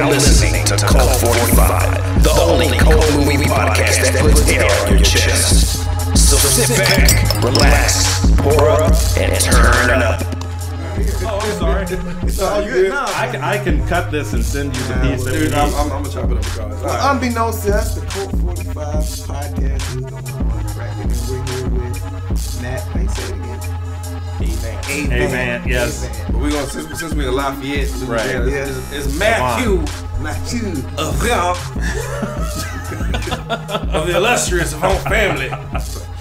now listening to Cult 45, the only cult movie podcast that puts air on your chest. So sit back, relax, pour up, and turn it up. Oh, I'm sorry. It's all good. No, I can, I can cut this and send you the piece that we Dude, I'm. I'm, I'm gonna chop it up with guys. All right. Unbeknownst to us, the Cult 45 podcast is going on cracking, and we're here with Matt. How you say it again? Amen. Amen, yes. But we're gonna since, since we're in Lafayette, Right. Louisiana, Yeah. it's, it's Matthew Matthew. of of the illustrious of home family.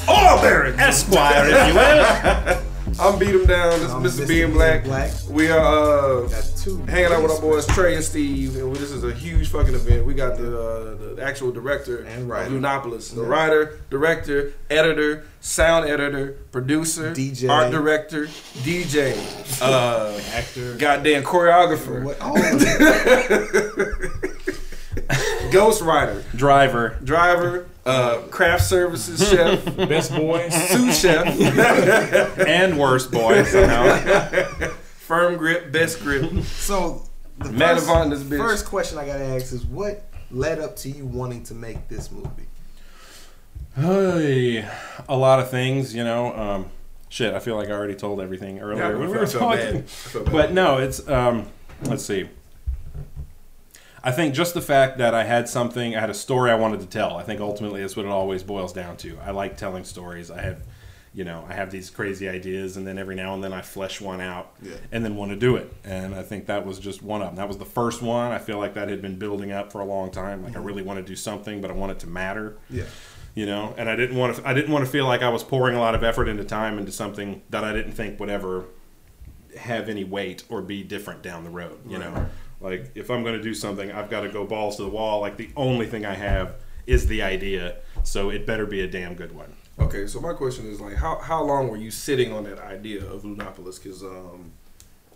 All Barrett. Esquire, if you will. I'm beat him down. This is Mr. Mr. Being Being Black. Black. We are uh, two. hanging out with our boys Trey and Steve, and this is a huge fucking event. We got the uh, the actual director And writer. of Lunopolis, the Yeah. writer, director, editor, sound editor, producer, DJ. art director, DJ, uh, Actor. goddamn choreographer, What? Oh, ghost writer, Driver. driver, uh, craft services chef, Best boy. sous chef, And worst boy somehow. firm grip, best grip. so the Matt first, this bitch. first question I gotta ask is what led up to you wanting to make this movie? Hey, a lot of things, you know. Um, shit, I feel like I already told everything earlier Yeah, when we were felt talking. I bad. But no, it's um, let's see. I think just the fact that I had something, I had a story I wanted to tell. I think ultimately that's what it always boils down to. I like telling stories. I have, you know, I have these crazy ideas, and then every now and then I flesh one out, Yeah. and then want to do it. And I think that was just one of them. That was the first one. I feel like that had been building up for a long time. Like I mm-hmm. really want to do something, but I want it to matter Yeah. you know and i didn't want to i didn't want to feel like i was pouring a lot of effort into time into something that i didn't think would ever have any weight or be different down the road you know like if i'm going to do something i've got to go balls to the wall like the only thing i have is the idea so it better be a damn good one Okay, so my question is like, how how long were you sitting on that idea of Lunopolis? Because um,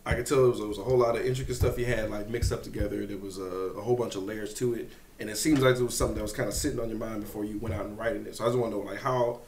I could tell it was, it was a whole lot of intricate stuff you had like mixed up together. There was a, a whole bunch of layers to it, and it seems like it was something that was kind of sitting on your mind before you went out and writing it. So I just want to know like how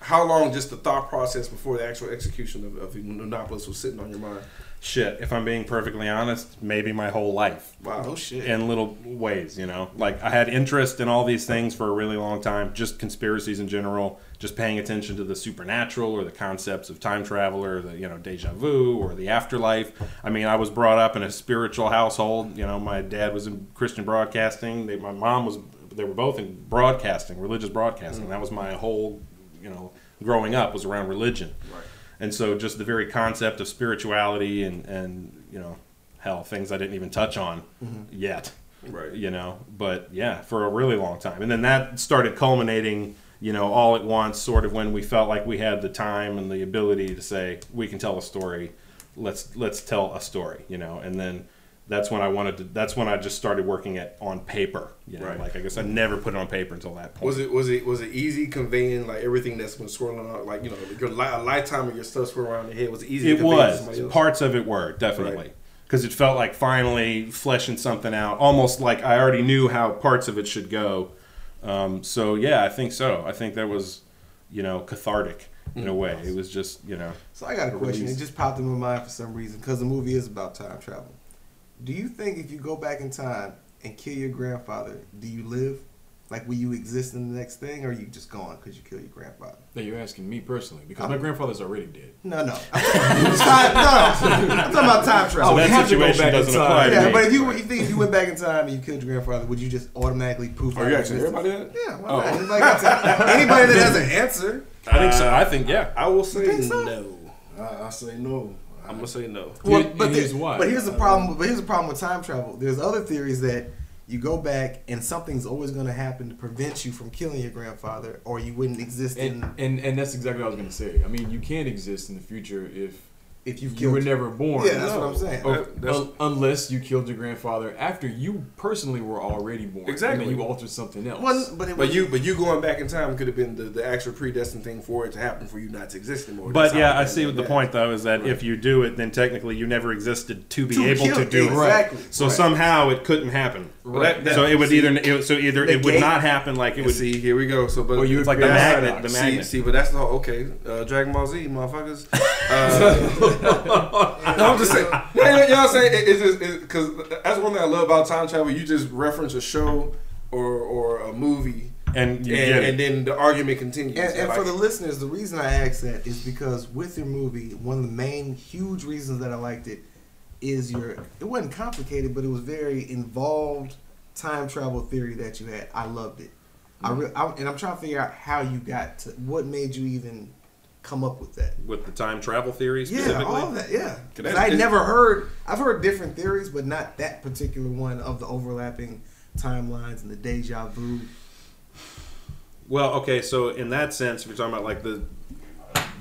how long just the thought process before the actual execution of, of Lunopolis was sitting on your mind. Shit if i'm being perfectly honest maybe my whole life Wow. Oh shit. in little ways, you know. Like I had interest in all these things for a really long time, just conspiracies in general, just paying attention to the supernatural or the concepts of time travel or the, you know, deja vu or the afterlife. I mean, I was brought up in a spiritual household, you know, my dad was in Christian broadcasting, they, my mom was they were both in broadcasting, religious broadcasting. Mm. That was my whole, you know, growing up was around religion. Right. And so just the very concept of spirituality and and you know, hell, things I didn't even touch on mm-hmm. yet Right. you know? But yeah for a really long time. And then that started culminating you know all at once sort of when we felt like we had the time and the ability to say we can tell a story. Let's let's tell a story you know? And then that's when i wanted to that's when i just started working it on paper you know Right. like i guess i never put it on paper until that point Was it was it was it easy conveying like everything that's been swirling around like you know your li- a lifetime of your stuff swirling around your head was it easy? to it was parts of it were definitely Right. because it felt like finally fleshing something out almost like i already knew how parts of it should go um, so yeah i think so i think that was you know cathartic in a way it was just you know So I got a a question. release. It just popped in my mind for some reason because the movie is about time travel. Do you think if you go back in time and kill your grandfather, do you live? Like, will you exist in the next thing, or are you just gone because you killed your grandfather? That you're asking me personally because my grandfather's already dead. No, no. I'm talking, time, no, I'm talking about time travel. Oh, that have to go situation back doesn't time. apply to yeah, me but if you you think if you went back in time and you killed your grandfather, would you just automatically poof? Are out oh, you of asking existence? everybody that? Yeah, why Oh. not? Anybody, anybody that has an answer. i think so i think yeah I will say think so? no. I, I say no. I'm gonna say no. Well, And- but, and here's why. but here's the problem. But here's the problem with time travel. There's other theories that you go back and something's always going to happen to prevent you from killing your grandfather, or you wouldn't exist And, in and and that's exactly what I was gonna say. I mean, you can't exist in the future if if you've you were never born. Yeah, that's what I'm saying. Or- That- un- unless you killed your grandfather after you personally were already born. Exactly. And then you altered something else. Wasn't- but it But you but you going back in time could have been the, the actual predestined thing for it to happen for you not to exist anymore. but yeah i see what the is. point though is that if you do it then technically you never existed to be To able kill to it, do it exactly. so Right. somehow it couldn't happen Well, that- that- so it would see- either it, so either it would gate- not happen like it would see, here we go. So, but Well, you it's like the magnet the magnet see, but that's the whole okay. Uh, Dragon Ball Z, motherfuckers. Uh, No, I'm just saying. You know, you know what I'm saying? It- It's just because that's one thing I love about time travel. You just reference a show or or a movie, and you and, get and then the argument continues. And, and Like, for the listeners, the reason I asked that is because with your movie, one of the main huge reasons that I liked it is your. It wasn't complicated, but it was very involved time travel theory that you had. I loved it. I, re- I and I'm trying to figure out how you got to what made you even come up with that. with the time travel theory Yeah, all that. Yeah, 'Cause 'Cause that- I it's- never heard. I've heard different theories, but not that particular one of the overlapping timelines and the deja vu. Well, okay, so in that sense, if you're talking about like the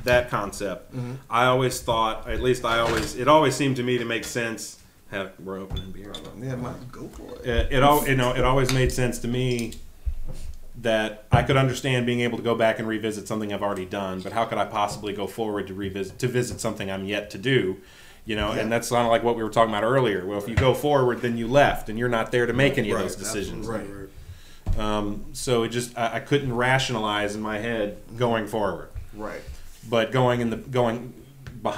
that concept, Mm-hmm. I always thought, at least I always, it always seemed to me to make sense. Have, we're opening beer. Yeah, might go for it. It, it all, you know, it always made sense to me that I could understand being able to go back and revisit something I've already done, but how could I possibly go forward to revisit to visit something I'm yet to do? You know, and that's kind of like what we were talking about earlier. Well, if you go forward, then you left, and you're not there to make any of those decisions. right, right. Um, so it just I, I couldn't rationalize in my head going forward. Right. But going in the going,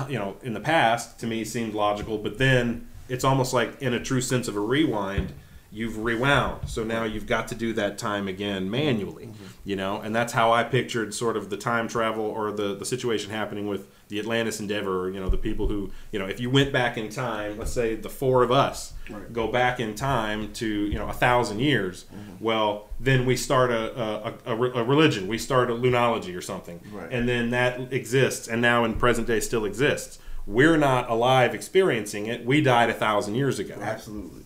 you know, in the past to me seemed logical. But then it's almost like in a true sense of a rewind, you've rewound. So now you've got to do that time again manually. Mm-hmm. You know, and that's how I pictured sort of the time travel or the the situation happening with the Atlantis Endeavor. Or, you know, the people who you know, if you went back in time, let's say the four of us Right. go back in time to you know a thousand years. Mm-hmm. Well, then we start a, a, a, a religion. We start a lunology or something, Right. and then that exists, and now in present day still exists. We're not alive experiencing it. We died a thousand years ago. Absolutely.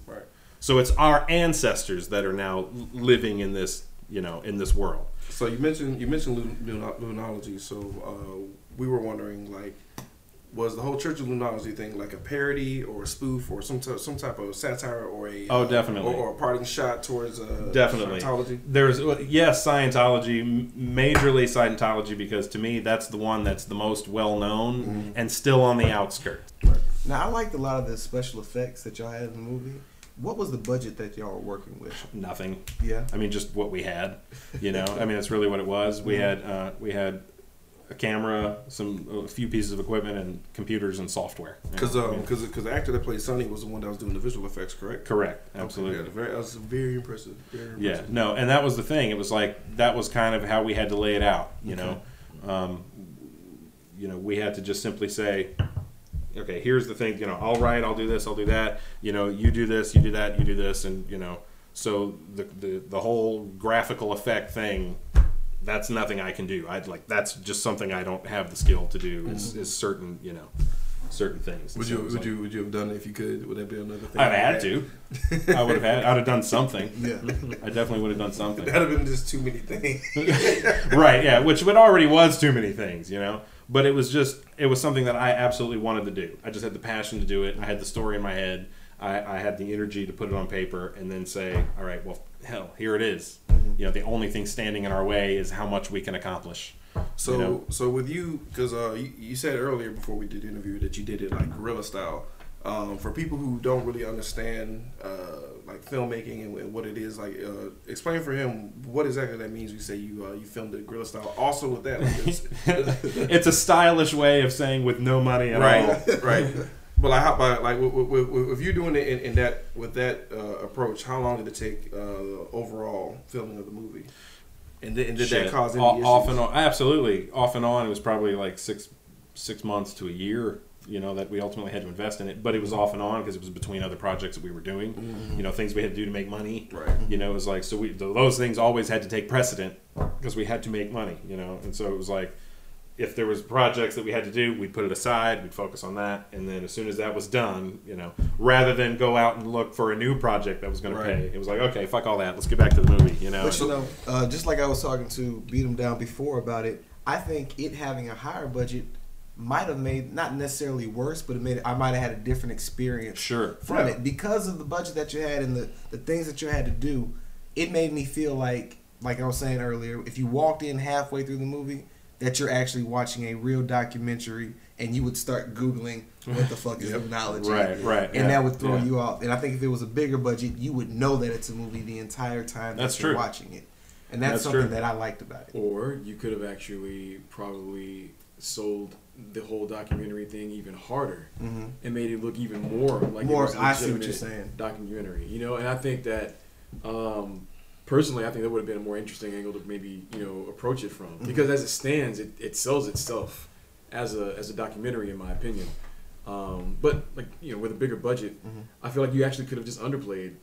Right. So it's our ancestors that are now living in this, you know, in this world. So you mentioned you mentioned lun- lunology. So uh, we were wondering, like, was the whole Church of Lunology thing like a parody or a spoof or some t- some type of satire or a Oh, uh, definitely. or, or a parting shot towards uh, Definitely. Scientology? There's yes, Scientology, majorly Scientology, because to me that's the one that's the most well known and still on the outskirts. Now I liked a lot of the special effects that y'all had in the movie. What was the budget that y'all were working with? Nothing. Yeah. I mean, just what we had. You know, I mean, that's really what it was. We had uh, we had a camera, some a few pieces of equipment, and computers and software. Because I um, mean, because the actor that played Sonny was the one that was doing the visual effects, correct? correct, Okay, absolutely. yeah, very, that was very impressive. Very Yeah, impressive. no, and that was the thing. It was like that was kind of how we had to lay it out. You know, um, you know, we had to just simply say, okay, here's the thing. You know, I'll write, I'll do this, I'll do that. You know, you do this, you do that, you do this, and you know, so the the, the whole graphical effect thing. That's nothing I can do. I'd like that's just something I don't have the skill to do. Is, mm-hmm. is certain you know certain things. Would So you would like- you would you have done it if you could? Would that be another thing? I'd had to. I would have had. I'd have done something. Yeah. I definitely would have done something. That'd have been just too many things. right yeah which it already was too many things you know but it was just it was something that i absolutely wanted to do i just had the passion to do it i had the story in my head i, I had the energy to put it on paper and then say all right well hell here it is. you know the only thing standing in our way is how much we can accomplish So, You know? so with you, because uh, you, you said earlier before we did the interview that you did it like guerrilla style. Um, for people who don't really understand uh, like filmmaking and, and what it is, like uh, explain for him what exactly that means. You say you uh, you filmed it guerrilla style. Also with that, like, it's- it's a stylish way of saying with no money at all right, right. But like, how, but like, with, with, with, if you're doing it in, in that with that uh, approach, how long did it take uh, overall filming of the movie? And, did- and did Shit. that cause any O- issues? off and on absolutely off and on it was probably like six six months to a year you know that we ultimately had to invest in it but it was off and on because it was between other projects that we were doing Mm-hmm. you know things we had to do to make money Right. you know it was like so we those things always had to take precedent because we had to make money you know and so it was like if there was projects that we had to do we'd put it aside we'd focus on that and then as soon as that was done you know rather than go out and look for a new project that was going Right. to pay it was like okay fuck all that let's get back to the movie you know But you know, uh, just like I was talking to Beat 'em Down before about it, I think it having a higher budget might have made not necessarily worse, but it made I might have had a different experience sure from Yeah. it because of the budget that you had and the the things that you had to do. It made me feel like, like I was saying earlier, if you walked in halfway through the movie, that you're actually watching a real documentary, and you would start googling what the fuck is Yep. knowledge, Right, right, and yeah, that would throw yeah. you off. And I think if it was a bigger budget, you would know that it's a movie the entire time That's that you're true. watching it, and that's, That's something true. that I liked about it. Or you could have actually probably sold the whole documentary thing even harder Mhm. and made it look even more like More- it I see what you're saying. documentary. You know, and I think that um, personally, I think that would have been a more interesting angle to maybe you know approach it from Mm-hmm. because as it stands, it, it sells itself as a as a documentary in my opinion. Um, but like you know, with a bigger budget, Mm-hmm. I feel like you actually could have just underplayed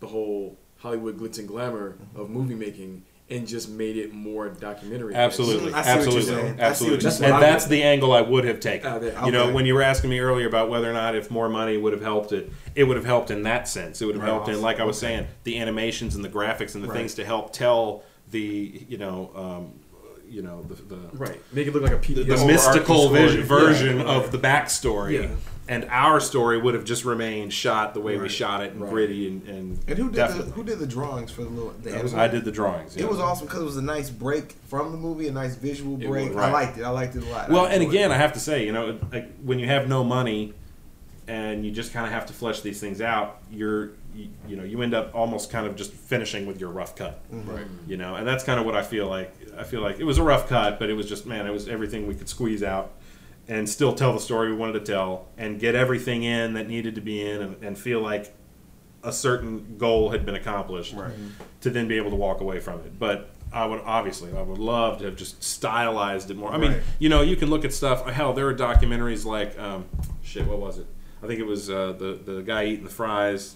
the whole Hollywood glitz and glamour Mm-hmm. of movie making and just made it more documentary. Absolutely, I see what you're absolutely, saying. I see what absolutely. you're and that's the angle I would have taken. Ah, there- You know, when you were asking me earlier about whether or not if more money would have helped it, it would have helped in that sense. It would have Right. helped in, like I was saying, the animations and the graphics and the Right. things to help tell the, you know, um, you know, the, the Right, make it look like a the, PBS. the mystical vision, version right. of the backstory. Yeah. And our story would have just remained shot the way we shot it and Right. gritty and, and, And who did the who did the drawings for the little? The was- I did the drawings. It was awesome because it was a nice break from the movie, a nice visual break. was, I liked it. I liked it a lot. Well, and again, it. I have to say, you know, like when you have no money and you just kind of have to flesh these things out, you're, you, you know, you end up almost kind of just finishing with your rough cut. Mm-hmm. Right. You know, and that's kind of what I feel like. I feel like it was a rough cut, but it was just, man, it was everything we could squeeze out and still tell the story we wanted to tell and get everything in that needed to be in and, and feel like a certain goal had been accomplished Right. to then be able to walk away from it. But I would obviously, I would love to have just stylized it more. I mean, Right. you know, you can look at stuff. Hell, there are documentaries like, um, shit, what was it? I think it was uh, the the guy eating the fries,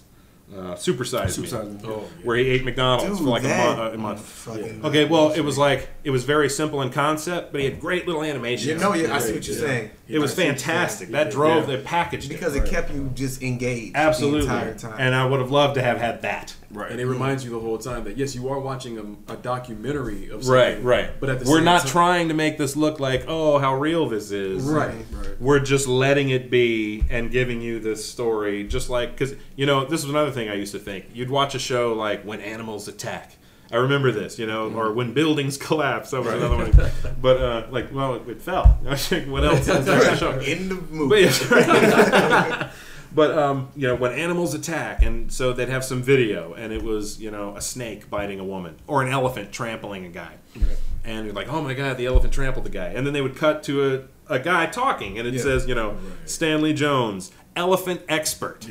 uh, Super Size Me, Supersize Me. Oh, where he ate McDonald's Dude, for like a, mo- a month. Fucking Okay, well, it was like it was very simple in concept, but he had great little animations. You know, yeah, I see what you're yeah. saying. It was I see what you're fantastic. That drove Yeah. the package because it kept you just engaged absolutely, the entire time. and I would have loved to have had that. Right. And it reminds you the whole time that yes, you are watching a, a documentary of something, Right, right. But at the we're same not time, trying to make this look like oh how real this is. Right. Right. We're just letting it be and giving you this story, just like because you know this is another thing I used to think. You'd watch a show like When Animals Attack. I remember this, you know, or when buildings collapse. That was another one. But uh, like, well, it, it fell. what else is there to show? in the But, movie. yeah, but um, you know, when animals attack, and so they'd have some video, and it was you know a snake biting a woman or an elephant trampling a guy, and you're like, oh my god, the elephant trampled the guy, and then they would cut to a, a guy talking, and it Yeah. says you know Stanley Jones, elephant expert.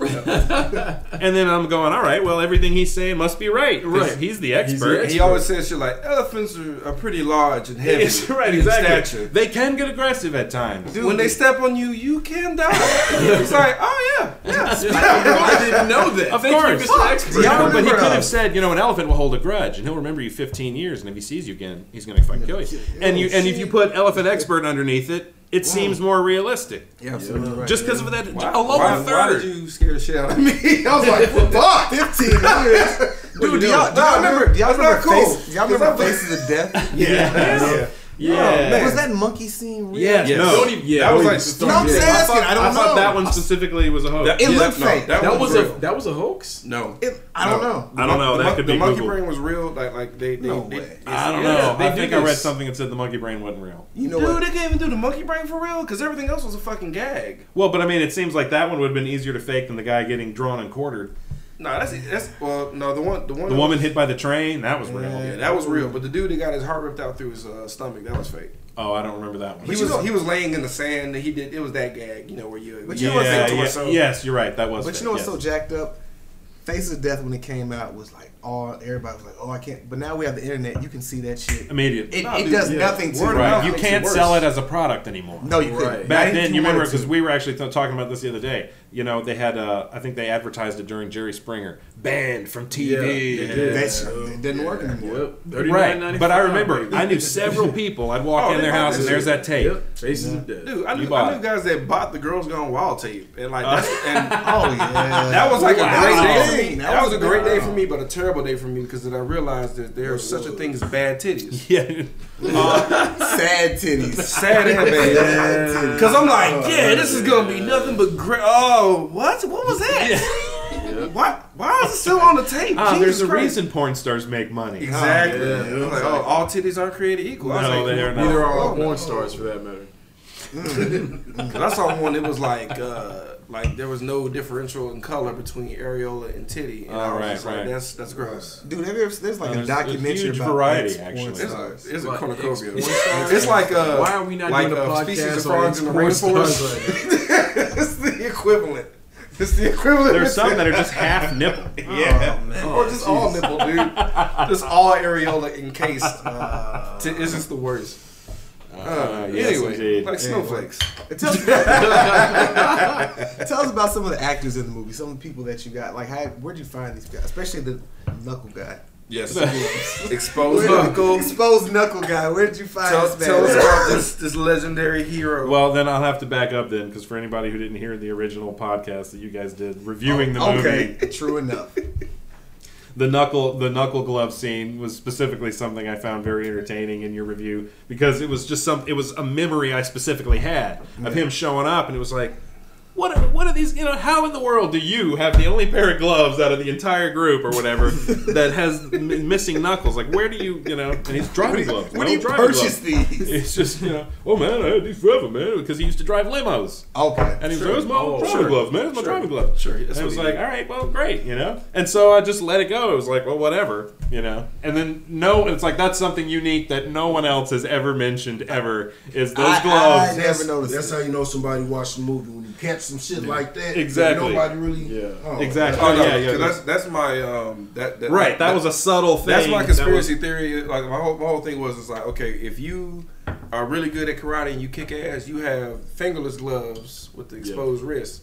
and then I'm going, all right, well, everything he's saying must be right. Right. He's the He's the expert. expert. He always says shit like elephants are, are pretty large and heavy. Yes, right, in exactly. stature. They can get aggressive at times. Dude, when they step on you, you can die. it's like, oh yeah, yeah. I didn't know that. Of Thank you, course. Mr. Expert. Y'all but he could uh, have said, you know, an elephant will hold a grudge, and he'll remember you 15 years, and if he sees you again, he's going to fucking kill you. And you, and if you put elephant expert underneath it, it seems more realistic. Yeah, absolutely right. Just because of that, Why, a lower why, why did you scare the shit out of me? I was like, fuck. 15 years. Dude, do y'all, do y'all remember, do y'all remember, not cool. face, do y'all 'Cause remember Faces of Death? yeah. yeah. Yeah. Oh, man. Was that monkey scene real? Yes. Yeah, No. don't even, yeah, That was like even start No, I'm there. saying- asking, I don't I thought know. that one specifically was a hoax. That- It yeah, looked no, fake. That, That was was real. a that was a hoax. no. It, I don't No. know. I don't know. The, That mon- could the be monkey Google. brain was real. Like, like they, they, No they- way. I don't yeah, know. they I do think I read something that said the monkey brain wasn't real. You know Dude, what? they can't even do the monkey brain for real because everything else was a fucking gag. Well, but I mean, it seems like that one would have been easier to fake than the guy getting drawn and quartered. No, that's that's well, no, the one, the one, The woman was- hit by the train, that was real. Yeah, that was real. But the dude that got his heart ripped out through his uh, stomach, that was fake. Oh, I don't remember that one. He was know- he was laying in the sand. He did it was that gag, you know, where you. But you you know what's yeah, so- yeah, yes, you're right. That was. But fake, you know what's yes. so jacked up? Faces of Death when it came out was like all everybody was like, oh, I can't. But now we have the internet. You can see that shit. Immediate. It, Nah, it dude, does yeah. nothing to Word Right. You can't worse. sell it as a product anymore. No, you couldn't. Right. Back Not then, you remember because we were actually t- talking about this the other day. You know, they had, uh, I think they advertised it during Jerry Springer, banned from TV. Yeah, they did. That's, it didn't work anymore. Yep. Right, but I remember. I knew several people. I'd walk Oh, in their bought house and there's that tape. Yep. Faces of Death. Dude, I knew, I knew guys that bought the Girls Gone Wild tape, and like that's and Oh yeah, that was like a Wow. great day for me. that That, was, was a great day for me, but a terrible day for me because then I realized that there's such a thing as bad titties, Yeah, uh, sad titties. sad and Sad bad. titties. Because I'm like, yeah, this is gonna be nothing but great. Oh, what? What was that? Why? Why is it still on the tape? ah, Jesus there's a Christ. reason porn stars make money. Exactly. Yeah. I was like, oh, all titties aren't created equal. I was No, like, they are not. Neither are oh, all porn no. stars for that matter. Cause I saw one. It was like uh, like there was no differential in color between areola and titty. And Oh, I was right, just like, right. that's that's gross. Dude, have you ever, there's like Oh, a there's- there's documentary huge about variety, ex-porn actually. It's a, stars. it's a cornucopia. ex- porn stars? It's like uh, Why are we not like doing a uh, species podcast of on frogs in the porn stars rainforest? it's the equivalent. It's the equivalent. There's some that are just half nipple. yeah, Oh, or just all nipple, dude. just all areola encased. T- it's just the worst. Uh, yes, anyway, indeed. like snowflakes. Tell us, tell us about some of the actors in the movie, some of the people that you got. Like, how, where'd you find these guys? Especially the knuckle guy. Yes, exposed knuckle. Exposed knuckle guy. Where did you find Tell, this tell us about this this legendary hero. Well, then I'll have to back up then, because for anybody who didn't hear the original podcast that you guys did reviewing the oh, movie, okay, true enough. the knuckle the knuckle glove scene was specifically something I found very entertaining in your review because it was just some it was a memory I specifically had of him showing up and it was like what are, what are these you know how in the world do you have the only pair of gloves out of the entire group or whatever that has m- missing knuckles like where do you you know and he's driving gloves Where do you driving purchase gloves. these? it's just you know oh man I had these forever man because he used to drive limos Okay. and he was Sure. like, my Oh, driving sure. gloves, man? It's my Sure. driving gloves." Sure, And that's it what was like, did. "All right, well, great," you know. And so I just let it go. It was like, "Well, whatever," you know. And then no, it's like that's something unique that no one else has ever mentioned ever. Is those I- gloves? I never That's, noticed that's it. how you know somebody watched the movie when you catch some shit like that. that Exactly. Nobody really. Yeah. oh, Exactly. oh no, yeah, yeah, 'cause that's that's my um that, that right. That was a subtle thing. That's my conspiracy was- theory. Like my whole, my whole thing was, it's like, okay, if you are really good at karate and you kick ass, you have fingerless gloves with the exposed wrists.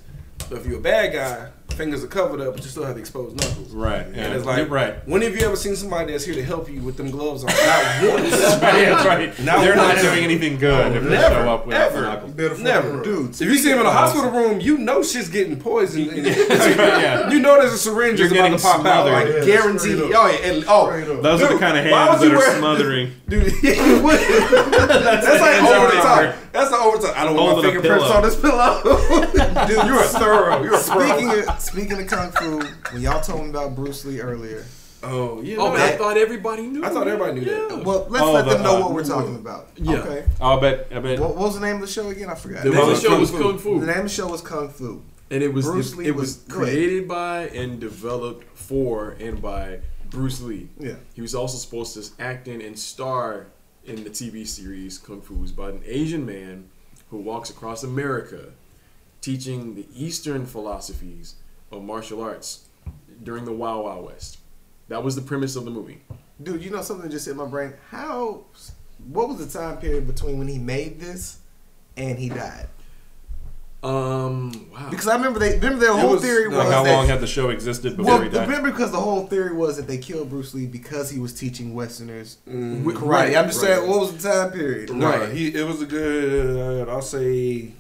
But if you're a bad guy, fingers are covered up, but you still have the exposed knuckles. Right. Yeah. And it's like, right. when have you ever seen somebody that's here to help you with them gloves on? Not once. Right, that's right. Now They're not doing anything good if they Never, show up with ever. knuckles. Better Never. run. Dudes. If you see them in a hospital room, you know shit's getting poisoned. And Yeah. You know there's a syringe You're is about to getting pop out. smothered. Like Yeah, guaranteed. straight Oh yeah. And, oh, Straight up. Those are the kind of hands that are wear- smothering. Dude, yeah, that's, the like hands over the out top. There. That's the over the top. I don't want Holding my a fingerprints on this pillow. Dude, you're a thorough. You're a Speaking of speaking of kung fu, when y'all told me about Bruce Lee earlier, Oh yeah. Oh, no, I thought everybody knew. I thought everybody knew that. Well, let's Oh, let the, them know uh, what we're talking about. Yeah. Okay. I'll bet. I bet. What, what was the name of the show again? I forgot. The The, name of the show Fu. was Kung Fu. The name of the show was Kung Fu. and it was Bruce it, Lee it was, was- created by and developed for and by Bruce Lee. Yeah. He was also supposed to act in and star in the TV series Kung Fu. It's about an Asian man who walks across America teaching the Eastern philosophies of martial arts during the Wild Wild West. That was the premise of the movie. Dude, you know something just hit my brain. How? What was the time period between when he made this and he died? Um, wow. Because I remember they remember their whole was- theory Like was how that, long had the show existed before well, he died? remember because the whole theory was that they killed Bruce Lee because he was teaching Westerners Mm, karate. right, I'm just right. saying, what was the time period? no, Right. he it was a good. Uh, I'll say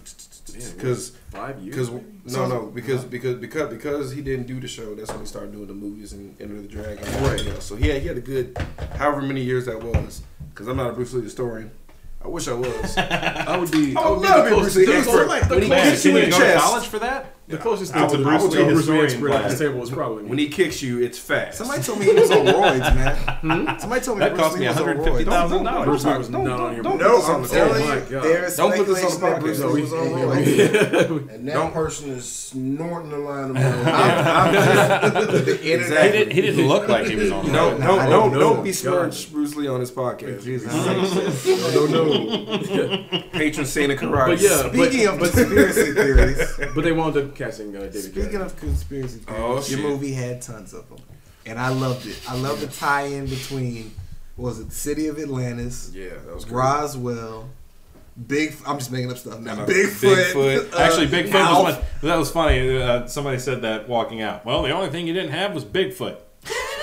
because five years. because no no because because because because he didn't do the show. That's when he started doing the movies and Enter the Dragon. Right. So he had he had a good however many years that was. Because I'm not a Bruce Lee historian. I wish I was. I would be. I I would would be love the to be closest. Bruce Lee the expert. closest- When he the Man, kicks closest- can you you in go to college for that? The closest I thing to would- Bruce would Lee love to be historian a at this table was probably When he kicks you, it's fast. Somebody told me he was on roids, man. Hmm? Somebody told me That Bruce cost Lee me was on $150,000. roids. Don't- don't- Bruce Lee don't- was don't- not on don't- here. don't No, put this on I'm the telling my you, God. there's Don't put this on the speculation that Bruce podcast. Lee was on Yeah, roids. And that Don't- person is snorting a line of I'm, I'm just, the He, internet. did, he didn't look like he was on. Don't road. don't I don't don't don't know. besmirch Bruce Lee on his podcast. Jesus. No, no. Patron saint of karate. But yeah, Speaking but, of conspiracy theories, but they wound up casting uh, David. speaking Carradine. of conspiracy theories, Oh, your shit. movie had tons of them, and I loved it. I love the tie-in between what was it the city of Atlantis, yeah, that was crazy. Roswell, Big. I'm just making up stuff now. No, no, Bigfoot. Bigfoot. uh, Actually, Bigfoot Alf. was one. That was funny. Uh, somebody said that walking out. Well, the only thing you didn't have was Bigfoot.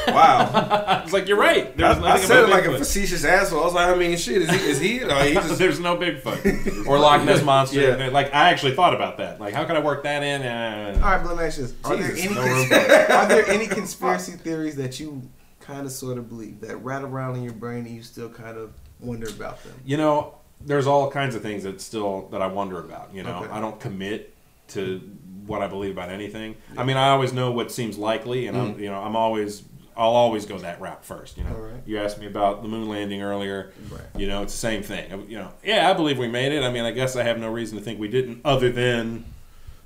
Wow. I was like, you're right. There's I, I nothing said it about like a facetious asshole. I was like, I mean, shit, is he? Is he? No, he just. There's no Bigfoot or Loch Ness monster. Yeah. Like I actually thought about that. Like, how can I work that in? Uh, All right, but let me ask Are there any no are there any conspiracy theories that you kind of sort of believe that rat around in your brain and you still kind of wonder about them? you know, there's all kinds of things that still that I wonder about. You know, Okay. I don't commit to what I believe about anything. I mean, I always know what seems likely, and I'm you know I'm always I'll always go that route first. You know, Alright. you asked me about the moon landing earlier. Right. You know, it's the same thing. You know, yeah, I believe we made it. I mean, I guess I have no reason to think we didn't, other than,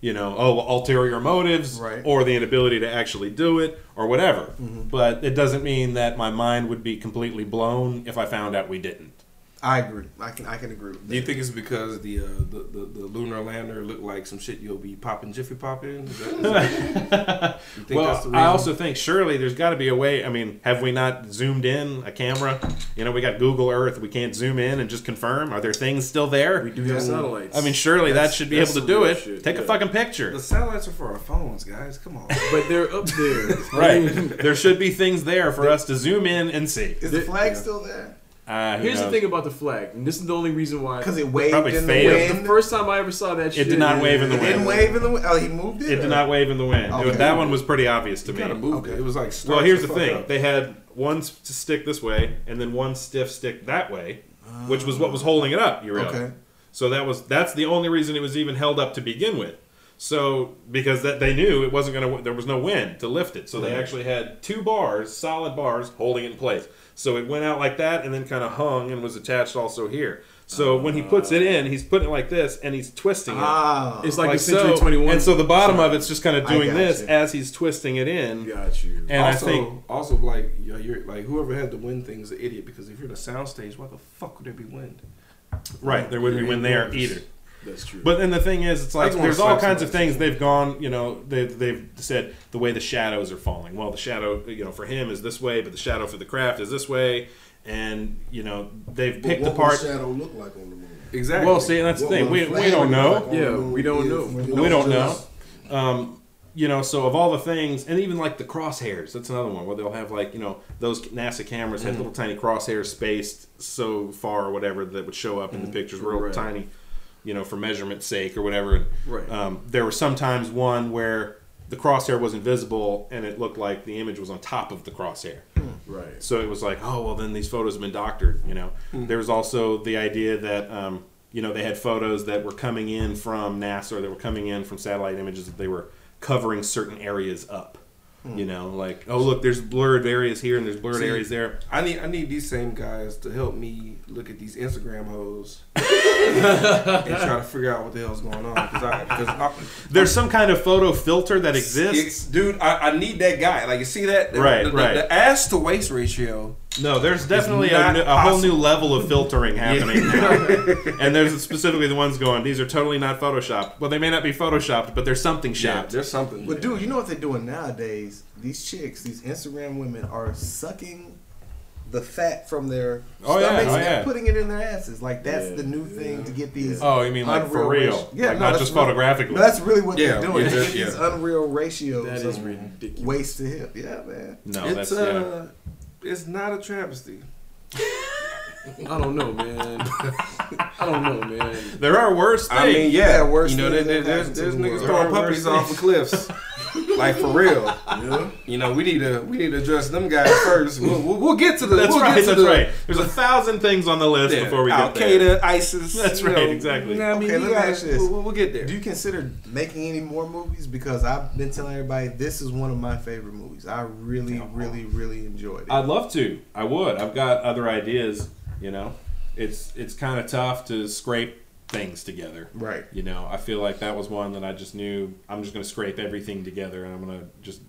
you know, oh, ulterior motives, Right. or the inability to actually do it, or whatever. Mm-hmm. But it doesn't mean that my mind would be completely blown if I found out we didn't. I agree. I can I can agree with that. Do you think it's because the, uh, the, the the lunar lander looked like some shit you'll be popping Jiffy Pop in? Is that, is that, well, I also think surely there's got to be a way. I mean, have we not zoomed in a camera? You know, we got Google Earth. We can't zoom in and just confirm. Are there things still there? We do have satellites. I mean, surely that should be able to do it. shit, Take a fucking picture. the satellites are for our phones, guys. Come on. but they're up there. Right. there should be things there for us to zoom in and see. Is the flag yeah. still there? Uh, who Here's the thing about the flag, and this is the only reason why. Because it waved Probably in the faded. wind. the first time I ever saw that shit, did not wave in the it wind. didn't wave in the wind. Oh, he moved it. It did not wave in the wind. Okay. That one was pretty obvious to me. kind of moved it. It was like Well, here's the thing. up. They had one s- stick this way and then one stiff stick that way, which was what was holding it up. You realize? Okay. So that was that's the only reason it was even held up to begin with. So because that they knew it wasn't gonna there was no wind to lift it, so they actually had two bars, solid bars, holding it in place. So it went out like that and then kind of hung and was attached also here. So when he puts it in, he's putting it like this and he's twisting it. Ah, It's like, like the Century so, 21. and so the bottom of it's just kind of doing this you. as he's twisting it in. got you. And also, I think also like you know, you're like whoever had the wind thing is an idiot because if you're in a soundstage, why the fuck would there be wind? right there wouldn't be wind there either. That's true. But then the thing is, it's like there's all kinds of somebody. things they've gone. You know, they've they've said the way the shadows are falling. Well, the shadow, you know, for him is this way, but the shadow for the craft is this way. And you know, they've But picked what apart. would the shadow look like on the moon? Exactly. Well, see, and that's the What thing. We, the we don't look know. like on the Yeah, moon we don't if- know. it We was don't know. just- Um, you know, so of all the things, and even like the crosshairs, that's another one where they'll have like you know those NASA cameras Mm-hmm. had little tiny crosshairs spaced so far or whatever that would show up in the pictures, real Mm-hmm. Right. tiny, you know, for measurement sake or whatever. And, Right. Um, there was sometimes one where the crosshair was invisible and it looked like the image was on top of the crosshair. right. So it was like, oh well, then these photos have been doctored. You know, there was also the idea that um, you know they had photos that were coming in from NASA or that were coming in from satellite images that they were covering certain areas up. You hmm. know, like oh look, there's blurred areas here and there's blurred See, areas there. I need I need these same guys to help me look at these Instagram hoes and try to figure out what the hell's going on. Because I, cause I, There's some kind of photo filter that exists. dude, I, I need that guy. Like you see that, The- Right, the, the, right. The ass to waist ratio. No, there's definitely a, new- a whole new level of filtering happening now. and there's specifically the ones going, these are totally not photoshopped. Well, they may not be photoshopped, but there's something Yeah, shopped. there's something. But dude, you know what they're doing nowadays? These chicks, these Instagram women, are sucking the fat from their Oh, yeah, stomachs oh, and yeah. putting it in their asses. Like that's Yeah, the new thing to get these. Oh, you mean like for real? ratio- Yeah, like no, not just real- photographically. No, that's really what Yeah, they're doing. yeah, They're yeah. These unreal ratios That of ridiculous. waist to hip. Yeah, man. no, it's that's uh, it's not a travesty. I don't know, man. I don't know, man. There are worse things. I mean, Yeah, yeah, worse you know, things there, there, there's there's niggas throwing puppies off of cliffs, like for real. Yeah. You know, we need to we need to address them guys first. We'll, we'll, we'll get to the. that's we'll right. Get to that's the, right. There's a thousand things on the list Yeah, before we Al get there. Qaeda, ISIS. That's right, know, exactly. you know what I mean, Okay, we let me gotta, ask this. We'll, we'll- we'll get there. Do you consider making any more movies? Because I've been telling everybody this is one of my favorite movies. I really, really, really enjoyed it. I'd love to. I would. I've got other ideas. You know, it's it's kind of tough to scrape things together. right. You know, I feel like that was one that I just knew I'm just going to scrape everything together and I'm going to just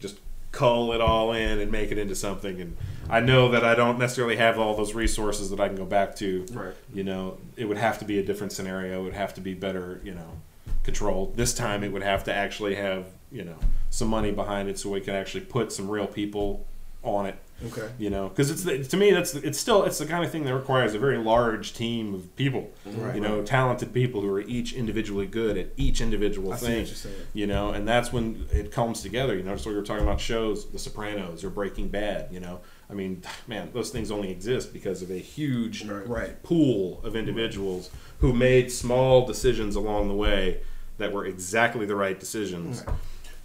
just cull it all in and make it into something. And I know that I don't necessarily have all those resources that I can go back to. Right. You know, it would have to be a different scenario. It would have to be better. You know, controlled. This time, it would have to actually have you know some money behind it so we can actually put some real people on it Okay. you know because it's the, to me that's it's still it's the kind of thing that requires a very large team of people Right. you know talented people who are each individually good at each individual I see thing what you're saying. you know and that's when it comes together you know so we were talking about shows the sopranos or breaking bad you know i mean man those things only exist because of a huge Right. pool of individuals who made small decisions along the way that were exactly the right decisions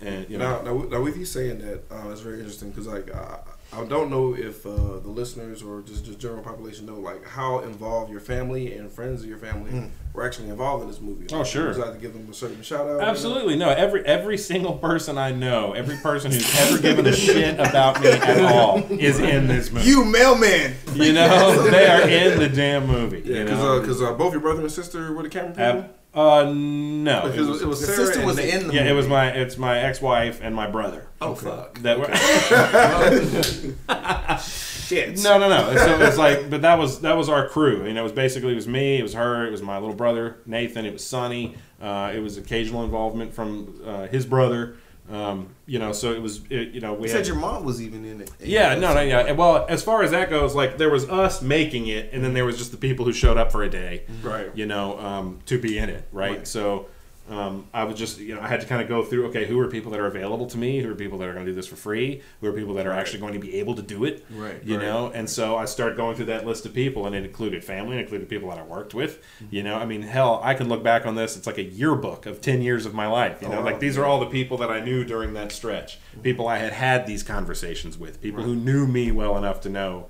and you know Now, now, now, with you saying that, uh, it's very interesting because like uh, I don't know if uh, the listeners or just just general population know like how involved your family and friends of your family were actually involved in this movie. Oh, sure. Would you like to give them a certain shout out? Absolutely no. Every every single person I know, every person who's ever given a shit about me at all, is in this movie. You mailman. You know, they are in the damn movie. Yeah, you because know? uh, 'cause, uh, both your brother and sister were the camera people. Ab- uh, no. Because it was, it was The Sarah sister was in the yeah, movie. it was my it's my ex-wife and my brother Oh fuck! that were. Shit. No, no, no. So it's like, but that was that was our crew. You know, it was basically it was me, it was her, it was my little brother Nathan, it was Sonny. Uh, it was occasional involvement from uh, his brother. Um, you know, so it was it, you know we You had said your mom was even in it. yeah, no, no, yeah. Well, as far as that goes, like there was us making it, and then there was just the people who showed up for a day, Right. You know, um, to be in it, right? Right. So um, I was just, you know, I had to kind of go through. Okay, who are people that are available to me? Who are people that are going to do this for free? Who are people that are actually going to be able to do it? Right, You right. know, and so I started going through that list of people, and it included family, it included people that I worked with. You know, I mean, hell, I can look back on this. It's like a yearbook of ten years of my life. You know, Oh, like these are all the people that I knew during that stretch. People I had had these conversations with. People who knew me well enough to know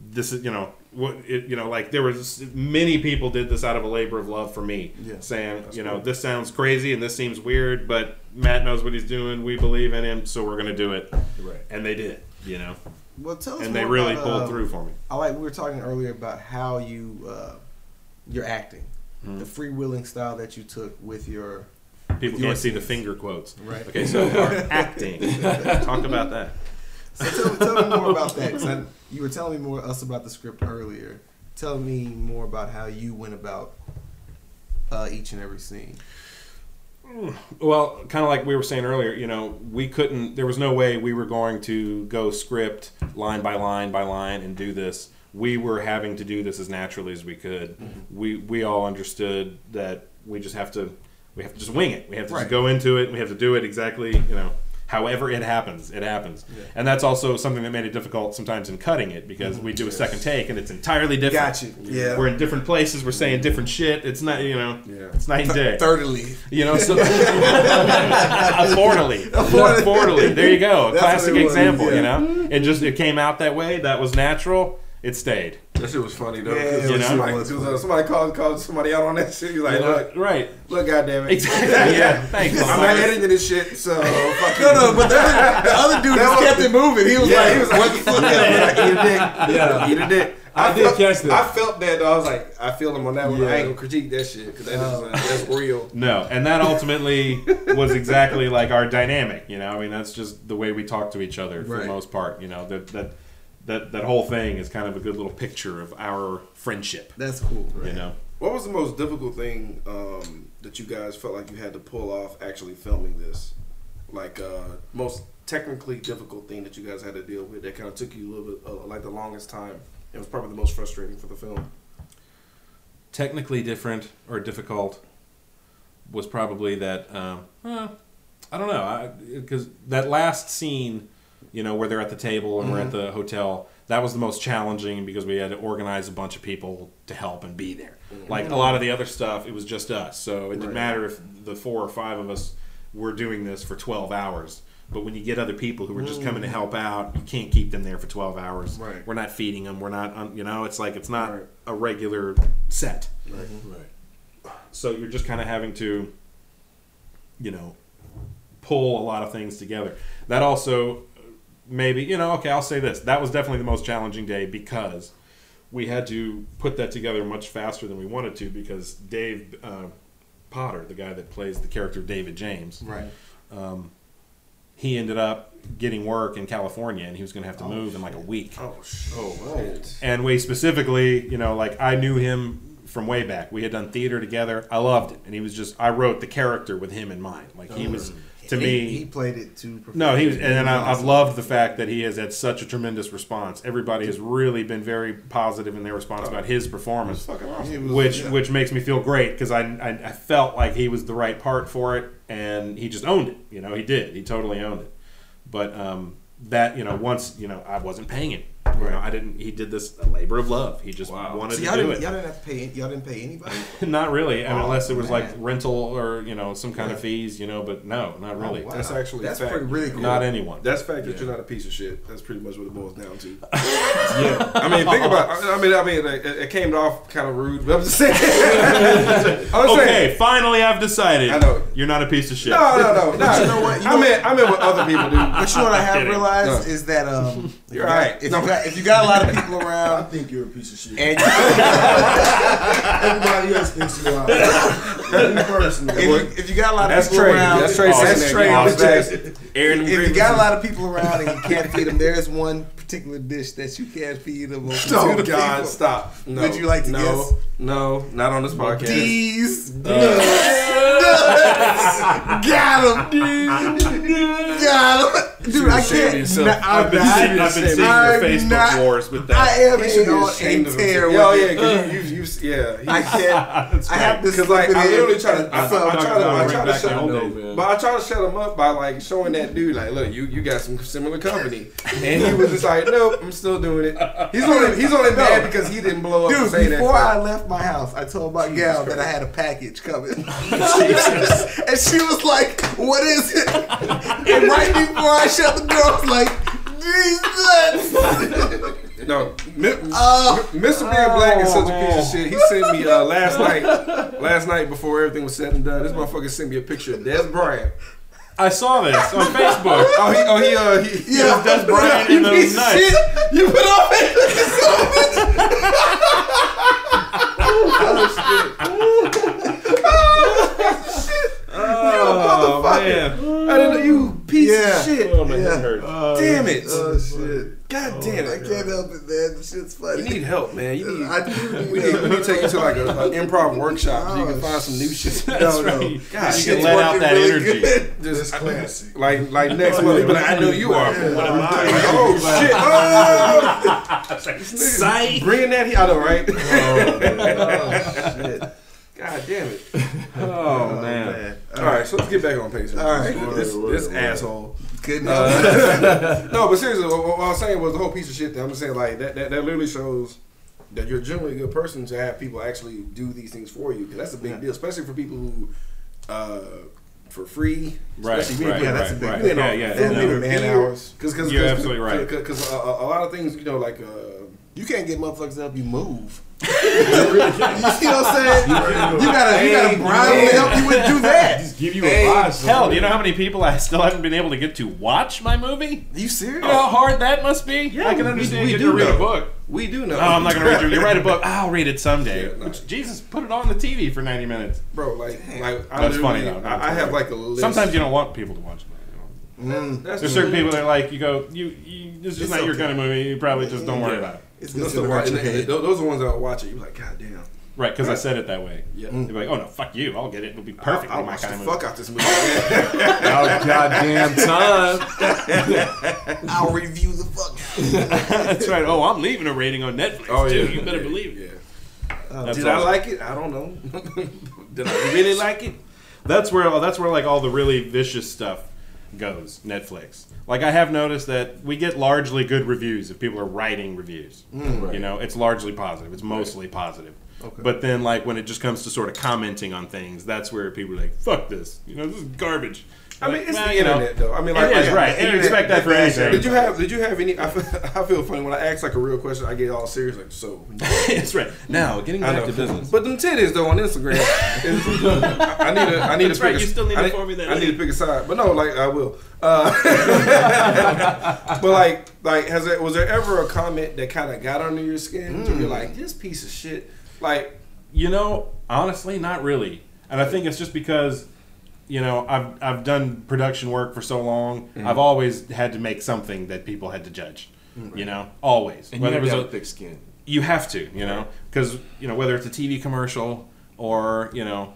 this is you know what it, you know like there was many people did this out of a labor of love for me Yeah. saying you know this sounds crazy and this seems weird but matt knows what he's doing we believe in him so we're going to do it Right. and they did you know Well, tell us and they really about, pulled uh, through for me I like we were talking earlier about how you uh, your acting, Hmm. the freewheeling style that you took with your people your can't see the finger quotes Right. okay so our acting talk about that So tell, tell me more about that. I, you were telling me more us about the script earlier. Tell me more about how you went about uh, each and every scene. Well, kind of like we were saying earlier, you know, we couldn't. There was no way we were going to go script line by line by line and do this. We were having to do this as naturally as we could. We we all understood that we just have to we have to just wing it. We have to Right. just go into it. We have to do it exactly, you know, however it happens. It happens, and that's also something that made it difficult sometimes in cutting it because we do a second take and it's entirely different. Got you. Yeah. We're in different places. We're saying different shit. It's not, you know, Yeah. it's night and day. Thirdly, You know, so affordably, affordably. There you go, That's classic what it was, example. You know, it just it came out that way. That was natural. It stayed. That shit was funny though. Yeah, 'cause it was- somebody, it was somebody, somebody called called somebody out on that shit. You're like, You look, right? look, goddamn it, Exactly. Yeah. Thanks. I'm not Lamar. editing this shit. So fuck no, no, but the other, the other dude just kept it moving. He was Yeah, like, he was like, "What the fuck?" yeah, eat a dick. Yeah. eat a dick. I did felt, catch that. I felt that. Though. I was like, I feel him on that one. I Yeah. ain't gonna critique that shit because that is uh, that's real. No, and that ultimately was exactly like our dynamic. You know, I mean, that's just the way we talk to each other for Right. the most part. You know, that that that that whole thing is kind of a good little picture of our friendship. That's cool. You know. What was the most difficult thing um, that you guys felt like you had to pull off actually filming this? Like uh, most technically difficult thing that you guys had to deal with that kind of took you a little bit uh, like the longest time. It was probably the most frustrating for the film. technically different or difficult was probably that um, uh, I don't know because that last scene, you know, where they're at the table and we're at mm-hmm. the hotel, that was the most challenging because we had to organize a bunch of people to help and be there. Mm-hmm. Like a lot of the other stuff, it was just us, so it didn't matter if the four or five of us were doing this for twelve hours. But when you get other people who are just coming to mm. help out, you can't keep them there for twelve hours. Right. We're not feeding them. We're not, you know, it's like it's not Right. a regular set. Right. Right. So you're just kind of having to, you know, pull a lot of things together. That also, maybe, you know, okay, I'll say this. That was definitely the most challenging day because we had to put that together much faster than we wanted to because Dave uh, Potter, the guy that plays the character David James, Right. he ended up getting work in California and he was going to have to move in like a week. Oh shit! And we specifically, you know, like I knew him from way back. We had done theater together. I loved it, and he was just. I wrote the character with him in mind. Like he was to he, me. he played it too. no, he was, and, and I, I've loved the fact that he has had such a tremendous response. Everybody has really been very positive in their response about his performance, Fucking awesome. Was- which yeah. which makes me feel great because I, I I felt like he was the right part for it, and he just owned it. You know, he did. He totally owned it. But um, that you know, once you know, I wasn't paying him. You know, I didn't. He did this a labor of love. He just Wow. wanted So to do didn't, it. y'all didn't have to pay. Y'all didn't pay anybody. Not really, and Oh, unless it was like rental or you know some kind of fees, you know. But no, not really. Oh, wow. That's actually that's fact. pretty really cool. Not anyone. That's the fact that you're not a piece of shit. That's pretty much what it boils down to. yeah. I mean, think about. I I mean, I mean, like, it, it came off kind of rude, but I'm just saying. I'm just okay, saying. finally I've decided. I know. You're not a piece of shit. No, no, no, no. you know what? You I know- mean, I mean what other people do. But you know what I have kidding. realized No. is that um, if You're you got- right. If No. you got if you got a lot of people around, I think you're a piece of shit. and Everybody else thinks you are. Me personally. if you, if you got a lot of That's people Trey. around, That's Trey Oh, saying that's. Trey Get on off his chest. that. Airing them If you got a lot of people around and you can't feed them, there is one particular dish that you can't feed them. Oh God! Stop. No. Would you like to no, guess? No, not on this podcast. D's uh, nuts. Got him. Got him. Dude, I can't. yourself. Nah, I'm I've been not. seeing, I've been seeing your I'm Facebook not- wars with I am He should in be on a tear Oh yeah, because you, you, you, yeah. I can't. That's I have to Because like I literally try to, I, I, So- I try to, I try to shut him, days. man. but I try to shut him up by like showing that dude like, look, you you got some similar company, and he was just like, nope, I'm still doing it. He's only he's only mad because he didn't blow up. Dude, before I left my house, I told my gal that I had a package coming. and she was like, What is it? And right before I shut the door, I was like, Jesus! No, Mi- Oh. Mr. Being Black is such a piece Oh. of shit. He sent me uh, last night, last night before everything was said and done. This motherfucker sent me a picture of Dez Bryant. I saw this on Facebook. Oh, he, oh, he, uh, he, Yeah, Dez Bryant you in those piece of nuts. shit. You put off Oh man. I didn't know you piece Yeah. of shit. Oh, my Yeah. head hurts. Oh, oh, damn it. Oh, shit. God damn it. I it. can't help it, man. The shit's funny. You need help, man. You need. I do need We need, we need to take you to like a, an improv workshop so you Oh, can find some new shit. That's No, no. right. God, you can let out that really energy. good. Just classic. like like next oh, month, but I know you are. What am I? Oh shit! Oh, Sight. bringing that here. I know, right? Oh, shit. God damn it! Oh man. All right, so let's get back on pace. All right. this, this asshole. Good. Uh, no, but seriously, what, what I was saying was the whole piece of shit. That I'm just saying, like that, that, that literally shows that you're generally a good person to have people actually do these things for you. 'Cause that's a big deal, especially for people who, uh, for free. Right, especially right, Yeah, people- that's a right, big right. you know, Yeah, yeah. Film no. man hours. Because because You're absolutely right. Because a, a, a lot of things, you know, like uh, You can't get motherfuckers to help you move. you see what I'm saying? You gotta, you gotta bribe them to help you with do that. Just give you Hey, advice. Hell, do you know how many people I still haven't been able to get to watch my movie? Are you serious? You know how hard that must be? Yeah, I can understand we you do read know. a book. we do know. No, I'm not going to read you. You write a book. I'll read it someday. Yeah, no. Which, Jesus, put it on the TV for 90 minutes. bro. Like, like That's funny, though. I, I have like a list. Sometimes you don't want people to watch it. Mm, That's There's certain people that are like, you go, you, you this is It's not your okay. kind of movie. You probably just don't worry Yeah. about it. It's Those, are the, hurt your and- and head. those are the ones that watch it. You're like, God damn. Right, because I said it that way. Yeah. They'd be like, oh no, fuck you. I'll get it. It'll be perfect. I'll, I'll my watch the movie. fuck out this movie. man. About goddamn time. I'll review the fuck. That's right. Oh, I'm leaving a rating on Netflix oh yeah, too. You better Yeah, believe it. Yeah. That's Did I like it? I don't know. Did I really like it? That's where that's where like all the really vicious stuff goes. Netflix. Like I have noticed that we get largely good reviews if people are writing reviews. Mm. You know, it's largely positive. It's mostly positive. Okay. But then, like when it just comes to sort of commenting on things, that's where people are like, "Fuck this," you know, this is garbage. I mean, it's well, the you know, internet, though. I mean, like, is like, right. And you expect that for anything. Did you have? Did you have any? I feel, I feel funny when I ask like a real question. I get all serious, like so. That's right. Now, getting I back know. to business. But them titties though on Instagram, is- I I need to. I need That's to pick right, a, you still need I to need, form me that I need to pick a side, but no, like I will. Uh, but like, like, has there was there ever a comment that kind of got under your skin? To be like, this piece of shit. Like, You know, honestly, not really. And I think it's just because, you know, I've I've done production work for so long. Mm-hmm. I've always had to make something that people had to judge. You know, always. And you Whether have it was have a- thick skin. you have to, you know, because you know whether it's a TV commercial or you know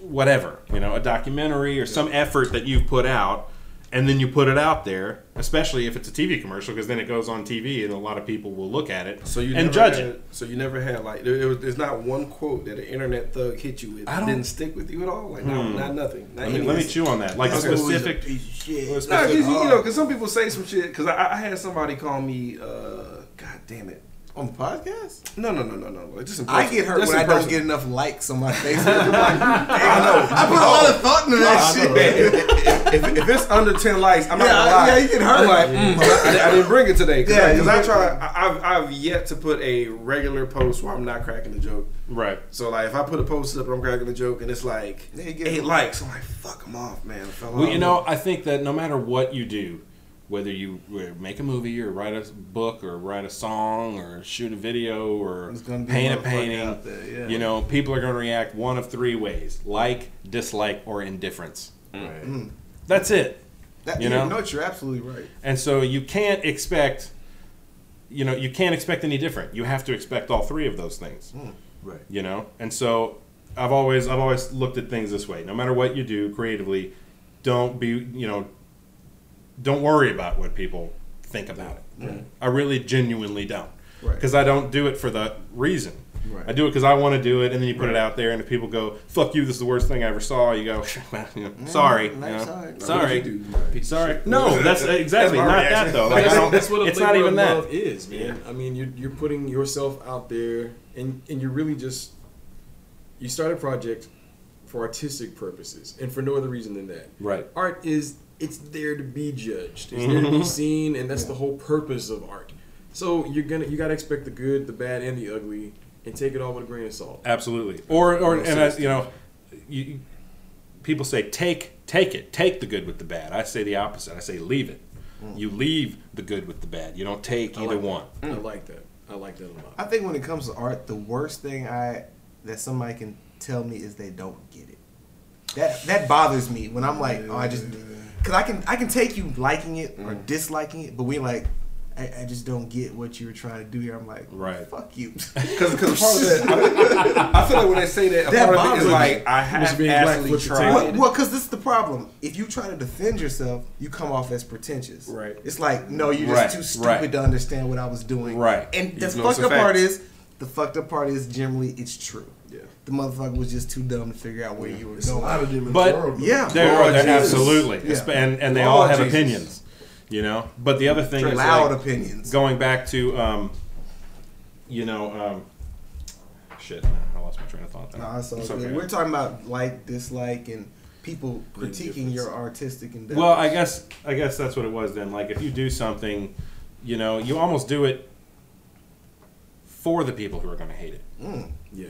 whatever, you know, a documentary or some effort that you've put out, and then you put it out there, especially if it's a TV commercial, because then it goes on TV and a lot of people will look at it so you and judge had, it. So you never had like there, was, there's not one quote that an internet thug hit you with that didn't stick with you at all. Like not, not nothing. Not Let me, let me chew on that. Like a specific. piece of shit. No, you, you know, because some people say some shit. Because I, I had somebody call me, uh, God damn it. On the podcast? No, no, no, no, no. Like, just in I person. get hurt Just when in I don't get enough likes on my Facebook. I'm like, I know. I put a lot of thought into that Man, shit. if, if, if it's under ten likes, I'm not Yeah, gonna lie. yeah, you get hurt. I'm like, mm, I, I didn't bring it today because Yeah, I, you 'cause I try. I, I've, I've yet to put a regular post where I'm not cracking a joke. Right. So like, if I put a post up and I'm cracking a joke and it's like Yeah, get eight likes, I'm like, fuck them off, man. Fell Well, off. you know, I think that no matter what you do, whether you make a movie or write a book or write a song or shoot a video or gonna paint a painting, out there, yeah. you know, people are going to react one of three ways: like, dislike, or indifference. Mm. That's it. That, You you know? know, you're absolutely right. And so you can't expect, you know, you can't expect any different. You have to expect all three of those things. Right. You know, and so I've always I've always looked at things this way. No matter what you do creatively, don't be you know, don't worry about what people think about it. I really genuinely don't, Right. because I don't do it for that reason. Right. I do it because I want to do it, and then you put it out there, and if people go, "Fuck you, this is the worst thing I ever saw," you go, you know, "Sorry, you know, sorry. sorry, What did you do? Piece of sorry." shit. No, that's exactly my not reaction. that though. Like, I that's, don't, that's what a it's labor not even of that. love is, man. I mean, you're, you're putting yourself out there, and and you're really just you start a project for artistic purposes, and for no other reason than that. Right. Art is it's there to be judged. It's there to be mm-hmm. seen, and that's the whole purpose of art. So you're gonna you gotta expect the good, the bad, and the ugly, and take it all with a grain of salt. Absolutely. Or, or and I, you know, you, you- people say take take it, take the good with the bad. I say the opposite. I say leave it. Mm. You leave the good with the bad. You don't take I either like one. That. I like that. I like that a lot. I think when it comes to art, the worst thing I that somebody can tell me is they don't get it. That that bothers me when I'm like, oh, I just because I can I can take you liking it or mm-hmm. disliking it, but we like. I, I just don't get what you were trying to do here. I'm like, Right. fuck you. Because part of that, I, I feel like when they say that, a That part of it bothers me. like I Must have be black actually foot tried. Well, well, because this is the problem. If you try to defend yourself, you come off as pretentious. Right. It's like, no, you're Right, just too stupid right. to understand what I was doing. Right. And the Even though it's fucked a up part is, the fucked up part is generally it's true. Yeah. The motherfucker was just too dumb to figure out where you were It's a lot of them in But- the world. Yeah. There are absolutely, Yeah. and and they Lord all have Jesus. opinions. You know, but the other thing is loud like, opinions. going back to um, you know, um, shit, I lost my train of thought. There. Nah, it's It's okay. We're talking about like, dislike, and people critiquing your artistic endeavors. Well, I guess I guess that's what it was then. Like if you do something, you know, you almost do it for the people who are going to hate it. Mm, Yeah.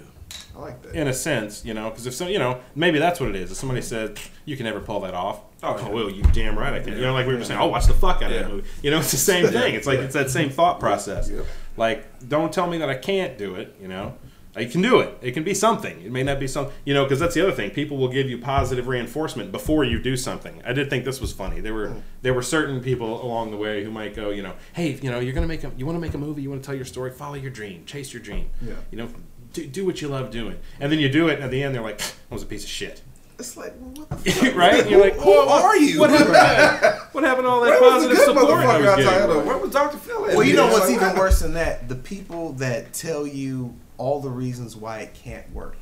I like that. In a sense, you know, because if so, you know, maybe that's what it is. If somebody said you can never pull that off, oh, yeah. well, you damn right I can. You know, like we were saying, oh, watch the fuck out of Yeah. that movie. You know, it's the same thing. It's like it's that same thought process. Yeah. Like, don't tell me that I can't do it. You know, I can do it. It can be something. It may not be something, You know, because that's the other thing. People will give you positive reinforcement before you do something. I did think this was funny. There were there were certain people along the way who might go, you know, hey, you know, you're gonna make a you want to make a movie, you want to tell your story, follow your dream, chase your dream. Yeah. You know, do, do what you love doing, and then you do it, and at the end they're like, that was a piece of shit. It's like, well, what the fuck? right? You're like, Who well, are you? What happened? what happened to all that Where positive support I was getting? of? Where was Dr. Phil at? Well, you know what's like, even worse than that? The people that tell you all the reasons why it can't work.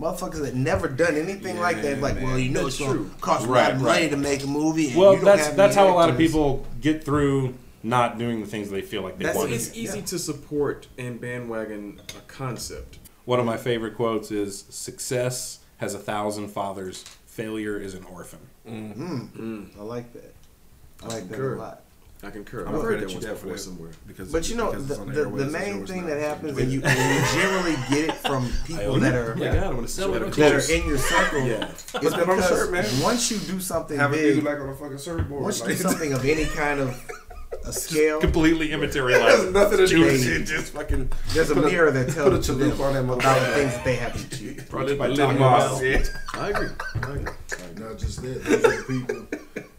Motherfuckers that never done anything like that, like, man. well, you know That's it's true. to cost a lot of money right. to make a movie. And Well, you don't that's have that's any how a lot of people get through not doing the things they feel like they That's want to do. It's easy Yeah. to support and bandwagon a concept. One of my favorite quotes is "Success has a thousand fathers. Failure is an orphan." Mm, I like that. I like that a lot. I concur. I'm I've gonna heard that you that for before somewhere. Because, But you know, because the, it's the, the main thing that happens when you, you generally get it from people that are my god, I want to sell it. that are in your circle, Yeah. it's Put that on a because shirt, man. once you do something Have big, dude like on a fucking surfboard. once you like, do something of any kind of a scale, completely It has immaterialized. nothing to do with it. Just fucking there's a put mirror that put a tells to them on that about the things that they have to achieve. Brought in by Lil Moss. Yeah. I agree. I agree. Not just that, those are the people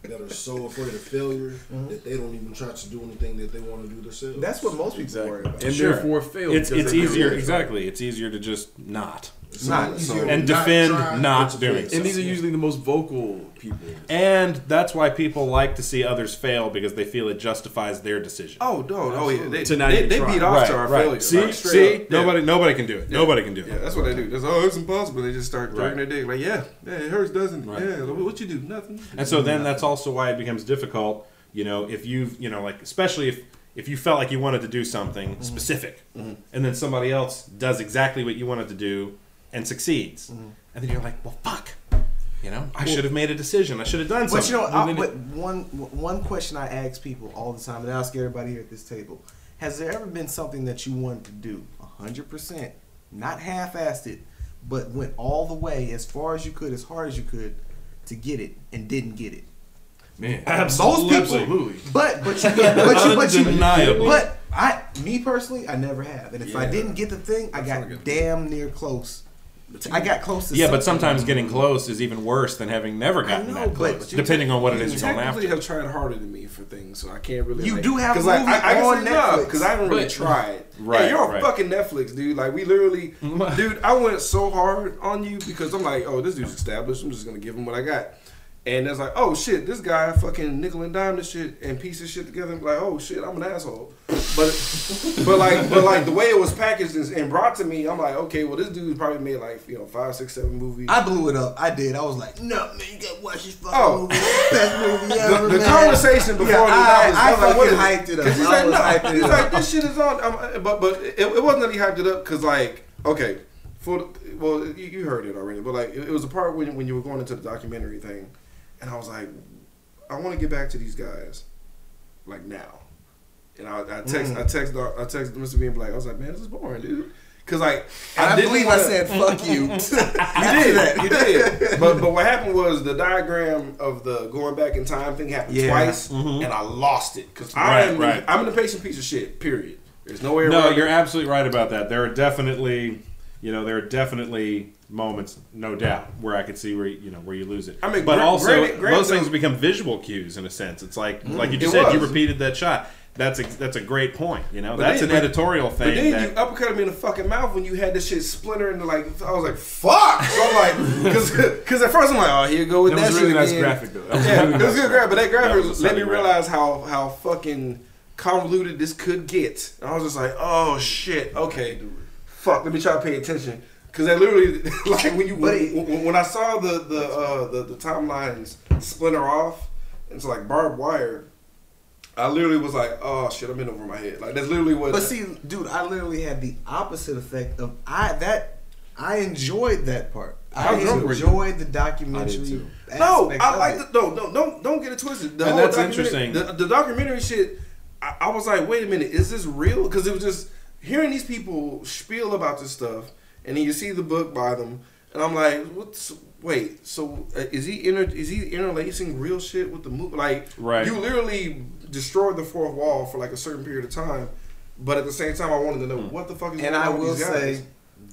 that are so afraid of failure mm-hmm. that they don't even try to do anything that they want to do themselves. That's what most people Exactly. worry about. And Sure. therefore fail. It's because it's they easier fail. exactly. It's easier to just not. It's not not easier easier to and to not defend try not to doing fail. And these are usually the most vocal people. And that's why people like to see others fail because they feel it justifies their decision. Oh, no, oh yeah. They, To not they, even they try. beat off to our failure. See, like, see, up. Yeah. nobody, nobody can do it. Nobody can do it. Yeah, that's what they do. That's oh, it's impossible. They just start Right. throwing their dick. Like, yeah, yeah, it hurts, doesn't it? Right. Yeah, like, what you do? Nothing. And so then that's also why it becomes difficult, you know, if you've, you know, like especially if if you felt like you wanted to do something Mm-hmm. specific, and then somebody else does exactly what you wanted to do and succeeds, Mm-hmm. and then you're like, well, fuck. You know, I should have made a decision. I should have done something. But you know, I, but one one question I ask people all the time, and I ask everybody here at this table: Has there ever been something that you wanted to do hundred percent, not half-assed it, but went all the way as far as you could, as hard as you could, to get it, and didn't get it? Man, Absolutely. absolutely. But but you but you but you Undeniably. but I me personally I never have, and if I didn't get the thing, I got damn near close. I got close to yeah, but sometimes getting close is even worse than having never gotten know, that but close, you depending on what it You is you're going technically after. have tried harder than me for things, so I can't really. You like, do have a like, movie I, I can on Netflix. because I haven't really But- tried. Right, Yeah, you're on right. fucking Netflix, dude. Like we literally, dude. I went so hard on you because I'm like, oh, this dude's established. I'm just gonna give him what I got. And it's like, oh shit, this guy fucking nickel and dime this shit and piece this shit together. I'm like, oh shit, I'm an asshole. But, but like, but like the way it was packaged and, and brought to me, I'm like, okay, well this dude probably made like you know five, six, seven movies. I blew it up. I did. I was like, no, man, you gotta watch this fucking Oh. movie. Best movie ever. the, the man." conversation before Yeah, the I- I was like, what fucking is it? hyped it up. he's I like, was no, he's like, this shit is on. Um, but but it, it wasn't that he hyped it up because like, okay, for well, you, you heard it already, but like, it, it was a part when when you were going into the documentary thing, and I was like, I want to get back to these guys, like now. And I, I text, Mm. I text, I text Mr. Bean Black. I was like, man, this is boring, dude. Cause like, And I, didn't believe I wanna- said, fuck you. you did. You did. But but what happened was the diagram of the going back in time thing happened Yeah. twice, and I lost it because Right, I'm right. I'm an impatient piece of shit. Period. There's no way around. No, it. you're absolutely right about that. There are definitely, you know, there are definitely moments, no doubt, where I could see where you know where you lose it. I mean, but gra- also granted- granted those things become visual cues in a sense. It's like mm-hmm. like you just It said, you repeated that shot. That's a, that's a great point. You know, But that's then- an but- editorial But thing. then that, you uppercut me in the fucking mouth when you had this shit splinter into like I was like fuck. So I'm like because because at first I'm like oh here you go with That that, was really shit nice again. graphic though. That was Yeah, really it was nice good graphic, but that graphic That let me graphic. realize how how fucking convoluted this could get. And I was just like, oh shit, okay, fuck. Let me try to pay attention because I literally like when you But when, when, when I saw the the uh, the, the timelines splinter off, it's like barbed wire. I literally was like, oh shit, I'm in over my head. Like that's literally what. But see, dude, I literally had the opposite effect of I that I enjoyed that part. How I drunk were you? enjoyed the documentary. too. No, I like it. the no, no, don't don't get it twisted. The And whole that's documentary- interesting. The, the documentary shit, I, I was like, wait a minute, is this real? Because it was just hearing these people spiel about this stuff, and then you see the book by them, and I'm like, what's wait? So uh, is he inter, is he interlacing real shit with the movie? Like, Right. You literally destroyed the fourth wall for like a certain period of time, but at the same time, I wanted to know what the fuck is And going I on with will these guys. say,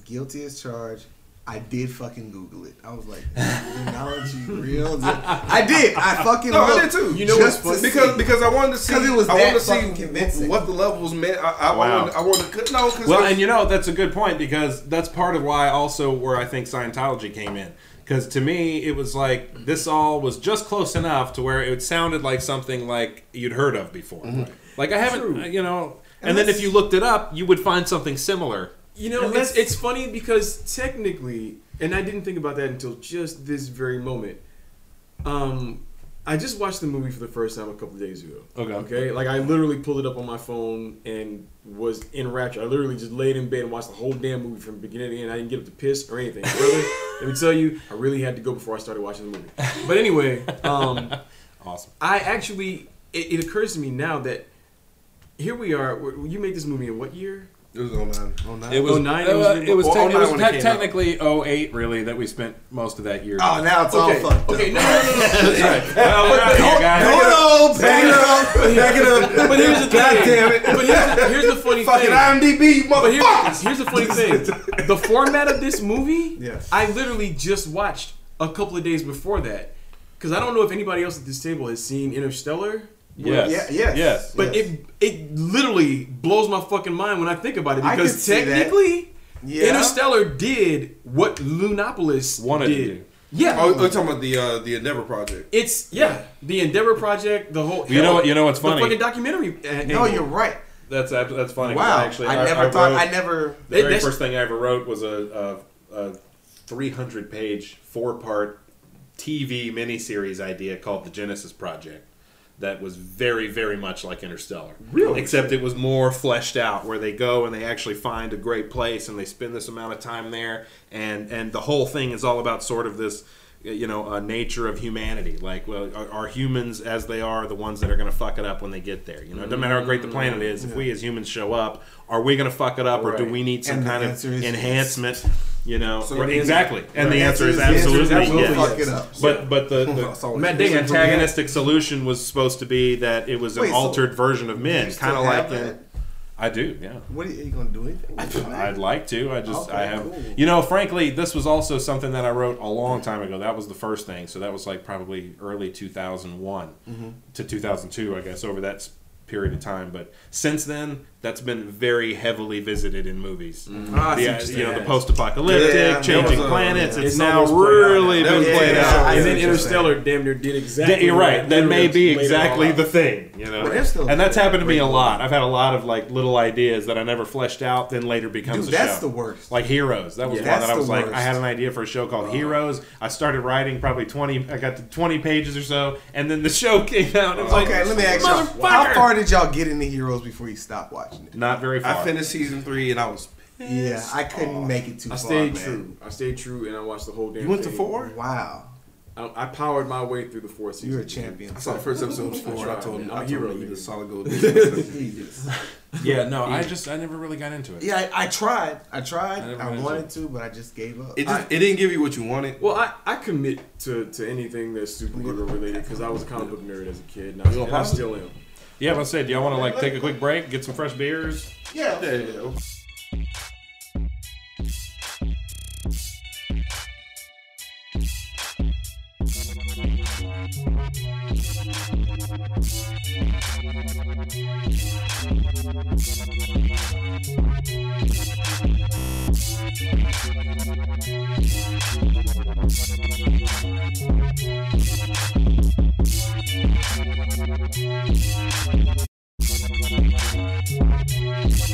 guilty as charged. I did fucking Google it. I was like, technology real? I did. I fucking No, I did too. You know just what's to because see. because I wanted to see 'Cause it was I wanted to see fucking convincing. what the levels meant. I, I, Wow. wanted, I wanted to no because Well, and you know that's a good point because that's part of why also where I think Scientology came in. Because to me, it was like this all was just close enough to where it sounded like something like you'd heard of before. Like I haven't, uh, you know. And, then if you looked it up, you would find something similar. You know, Unless- it's, it's funny because technically, and I didn't think about that until just this very moment. Um, I just watched the movie for the first time a couple of days ago. Okay. Okay. Like I literally pulled it up on my phone and was in rapture. I literally just laid in bed and watched the whole damn movie from beginning to end. I didn't get up to piss or anything. Really, let me tell you, I really had to go before I started watching the movie. But anyway, um, Awesome. I actually, it, it occurs to me now that here we're- You made this movie in what year? It was on nine. Oh, no. It was 09, uh, it was- it was, oh, te- it 09 was when it te- came out. technically 08 really that we spent most of that year. Oh, now it's Okay. all fucked Okay. up. No, no, no, no. That's right. well, we're out here, guys. Hold on, back it up. Back it up. But here's the thing. God damn it. But here's the, here's the funny Fucking thing. IMDb, you But motherfuckers. here's, here's the funny thing. The format of this movie, Yes. I literally just watched a couple of days before that. Because I don't know if anybody else at this table has seen Interstellar. Yes. Yeah, yes. Yes. But Yes. it it literally blows my fucking mind when I think about it I because could see that. technically Yeah. Interstellar did what Lunopolis Wanted to did. do. Yeah. Oh, you're talking about the uh, the Endeavor project. It's yeah, the Endeavor project, the whole. You know what- you know what's funny? the fucking documentary. uh, No, you're right. That's that's funny. Wow. Actually, I never thought. I never. The very first thing I ever wrote was a, a, a 300 page, four part TV miniseries idea called The Genesis Project. That was very, very much like Interstellar. Really? Except it was more fleshed out, where they go and they actually find a great place and they spend this amount of time there, and and the whole thing is all about sort of this you know uh, nature of humanity like well are, are humans as they are the ones that are going to fuck it up when they get there you know it doesn't matter how great the planet is if we as humans show up are we going to fuck it up or do we need some And kind of enhancement? yes. You know So Right, exactly and the The answer is answer is yes, absolutely we'll yes fuck it up. but but the, the, Matt is. Antagonistic solution was supposed to be that it was an Wait, so altered version of men kind of like in? I do yeah What are you, you gonna do anything? man? I'd like to. I just Okay, I have cool. you know, frankly, this was also something that I wrote a long time ago. That was the first thing. So that was like probably early 2001 Mm-hmm. to 2002, I guess, over that period of time. But since then, that's been very heavily visited in movies. I see The, uh, you're know, the post-apocalyptic, Yeah, that changing was, planets. yeah. It's, It's now almost played out really now. been Yeah, played yeah, out. And then Interstellar damn near did exactly. That- you're right. That may be laid it all exactly the thing, you know. But there's still- and that's happened to me a lot. I've had a lot of like little ideas that I never fleshed out, then later becomes Dude, a that's show. the worst. Like Heroes. That was Yeah. one that I was the like, I had an idea for a show called Heroes. I started writing probably twenty. I got to twenty pages or so, and then the show came out. It was like, Okay, let me ask y'all. How far did y'all get into Heroes before you stopped watching it? Not very far. I finished season three and I was. Yeah, I couldn't make it too I far. I stayed man. true. I stayed true, and I watched the whole damn. You went to thing. four? Wow, I, I powered my way through the fourth season. you're a champion. I saw the first episode was four. I tried, told him. I I'm a told hero, him to eat a solid gold. Yeah, no, I just I never really got into it. Yeah, I, I tried. I tried. I I, wanted to, but I just gave up. It just it didn't give you what you wanted. Well, I, I commit to, to anything that's superhero related because I was a comic book nerd as a kid, and I, You and I still am. Yeah, let's say, do y'all want to like take a quick break, get some fresh beers? Yeah. yeah.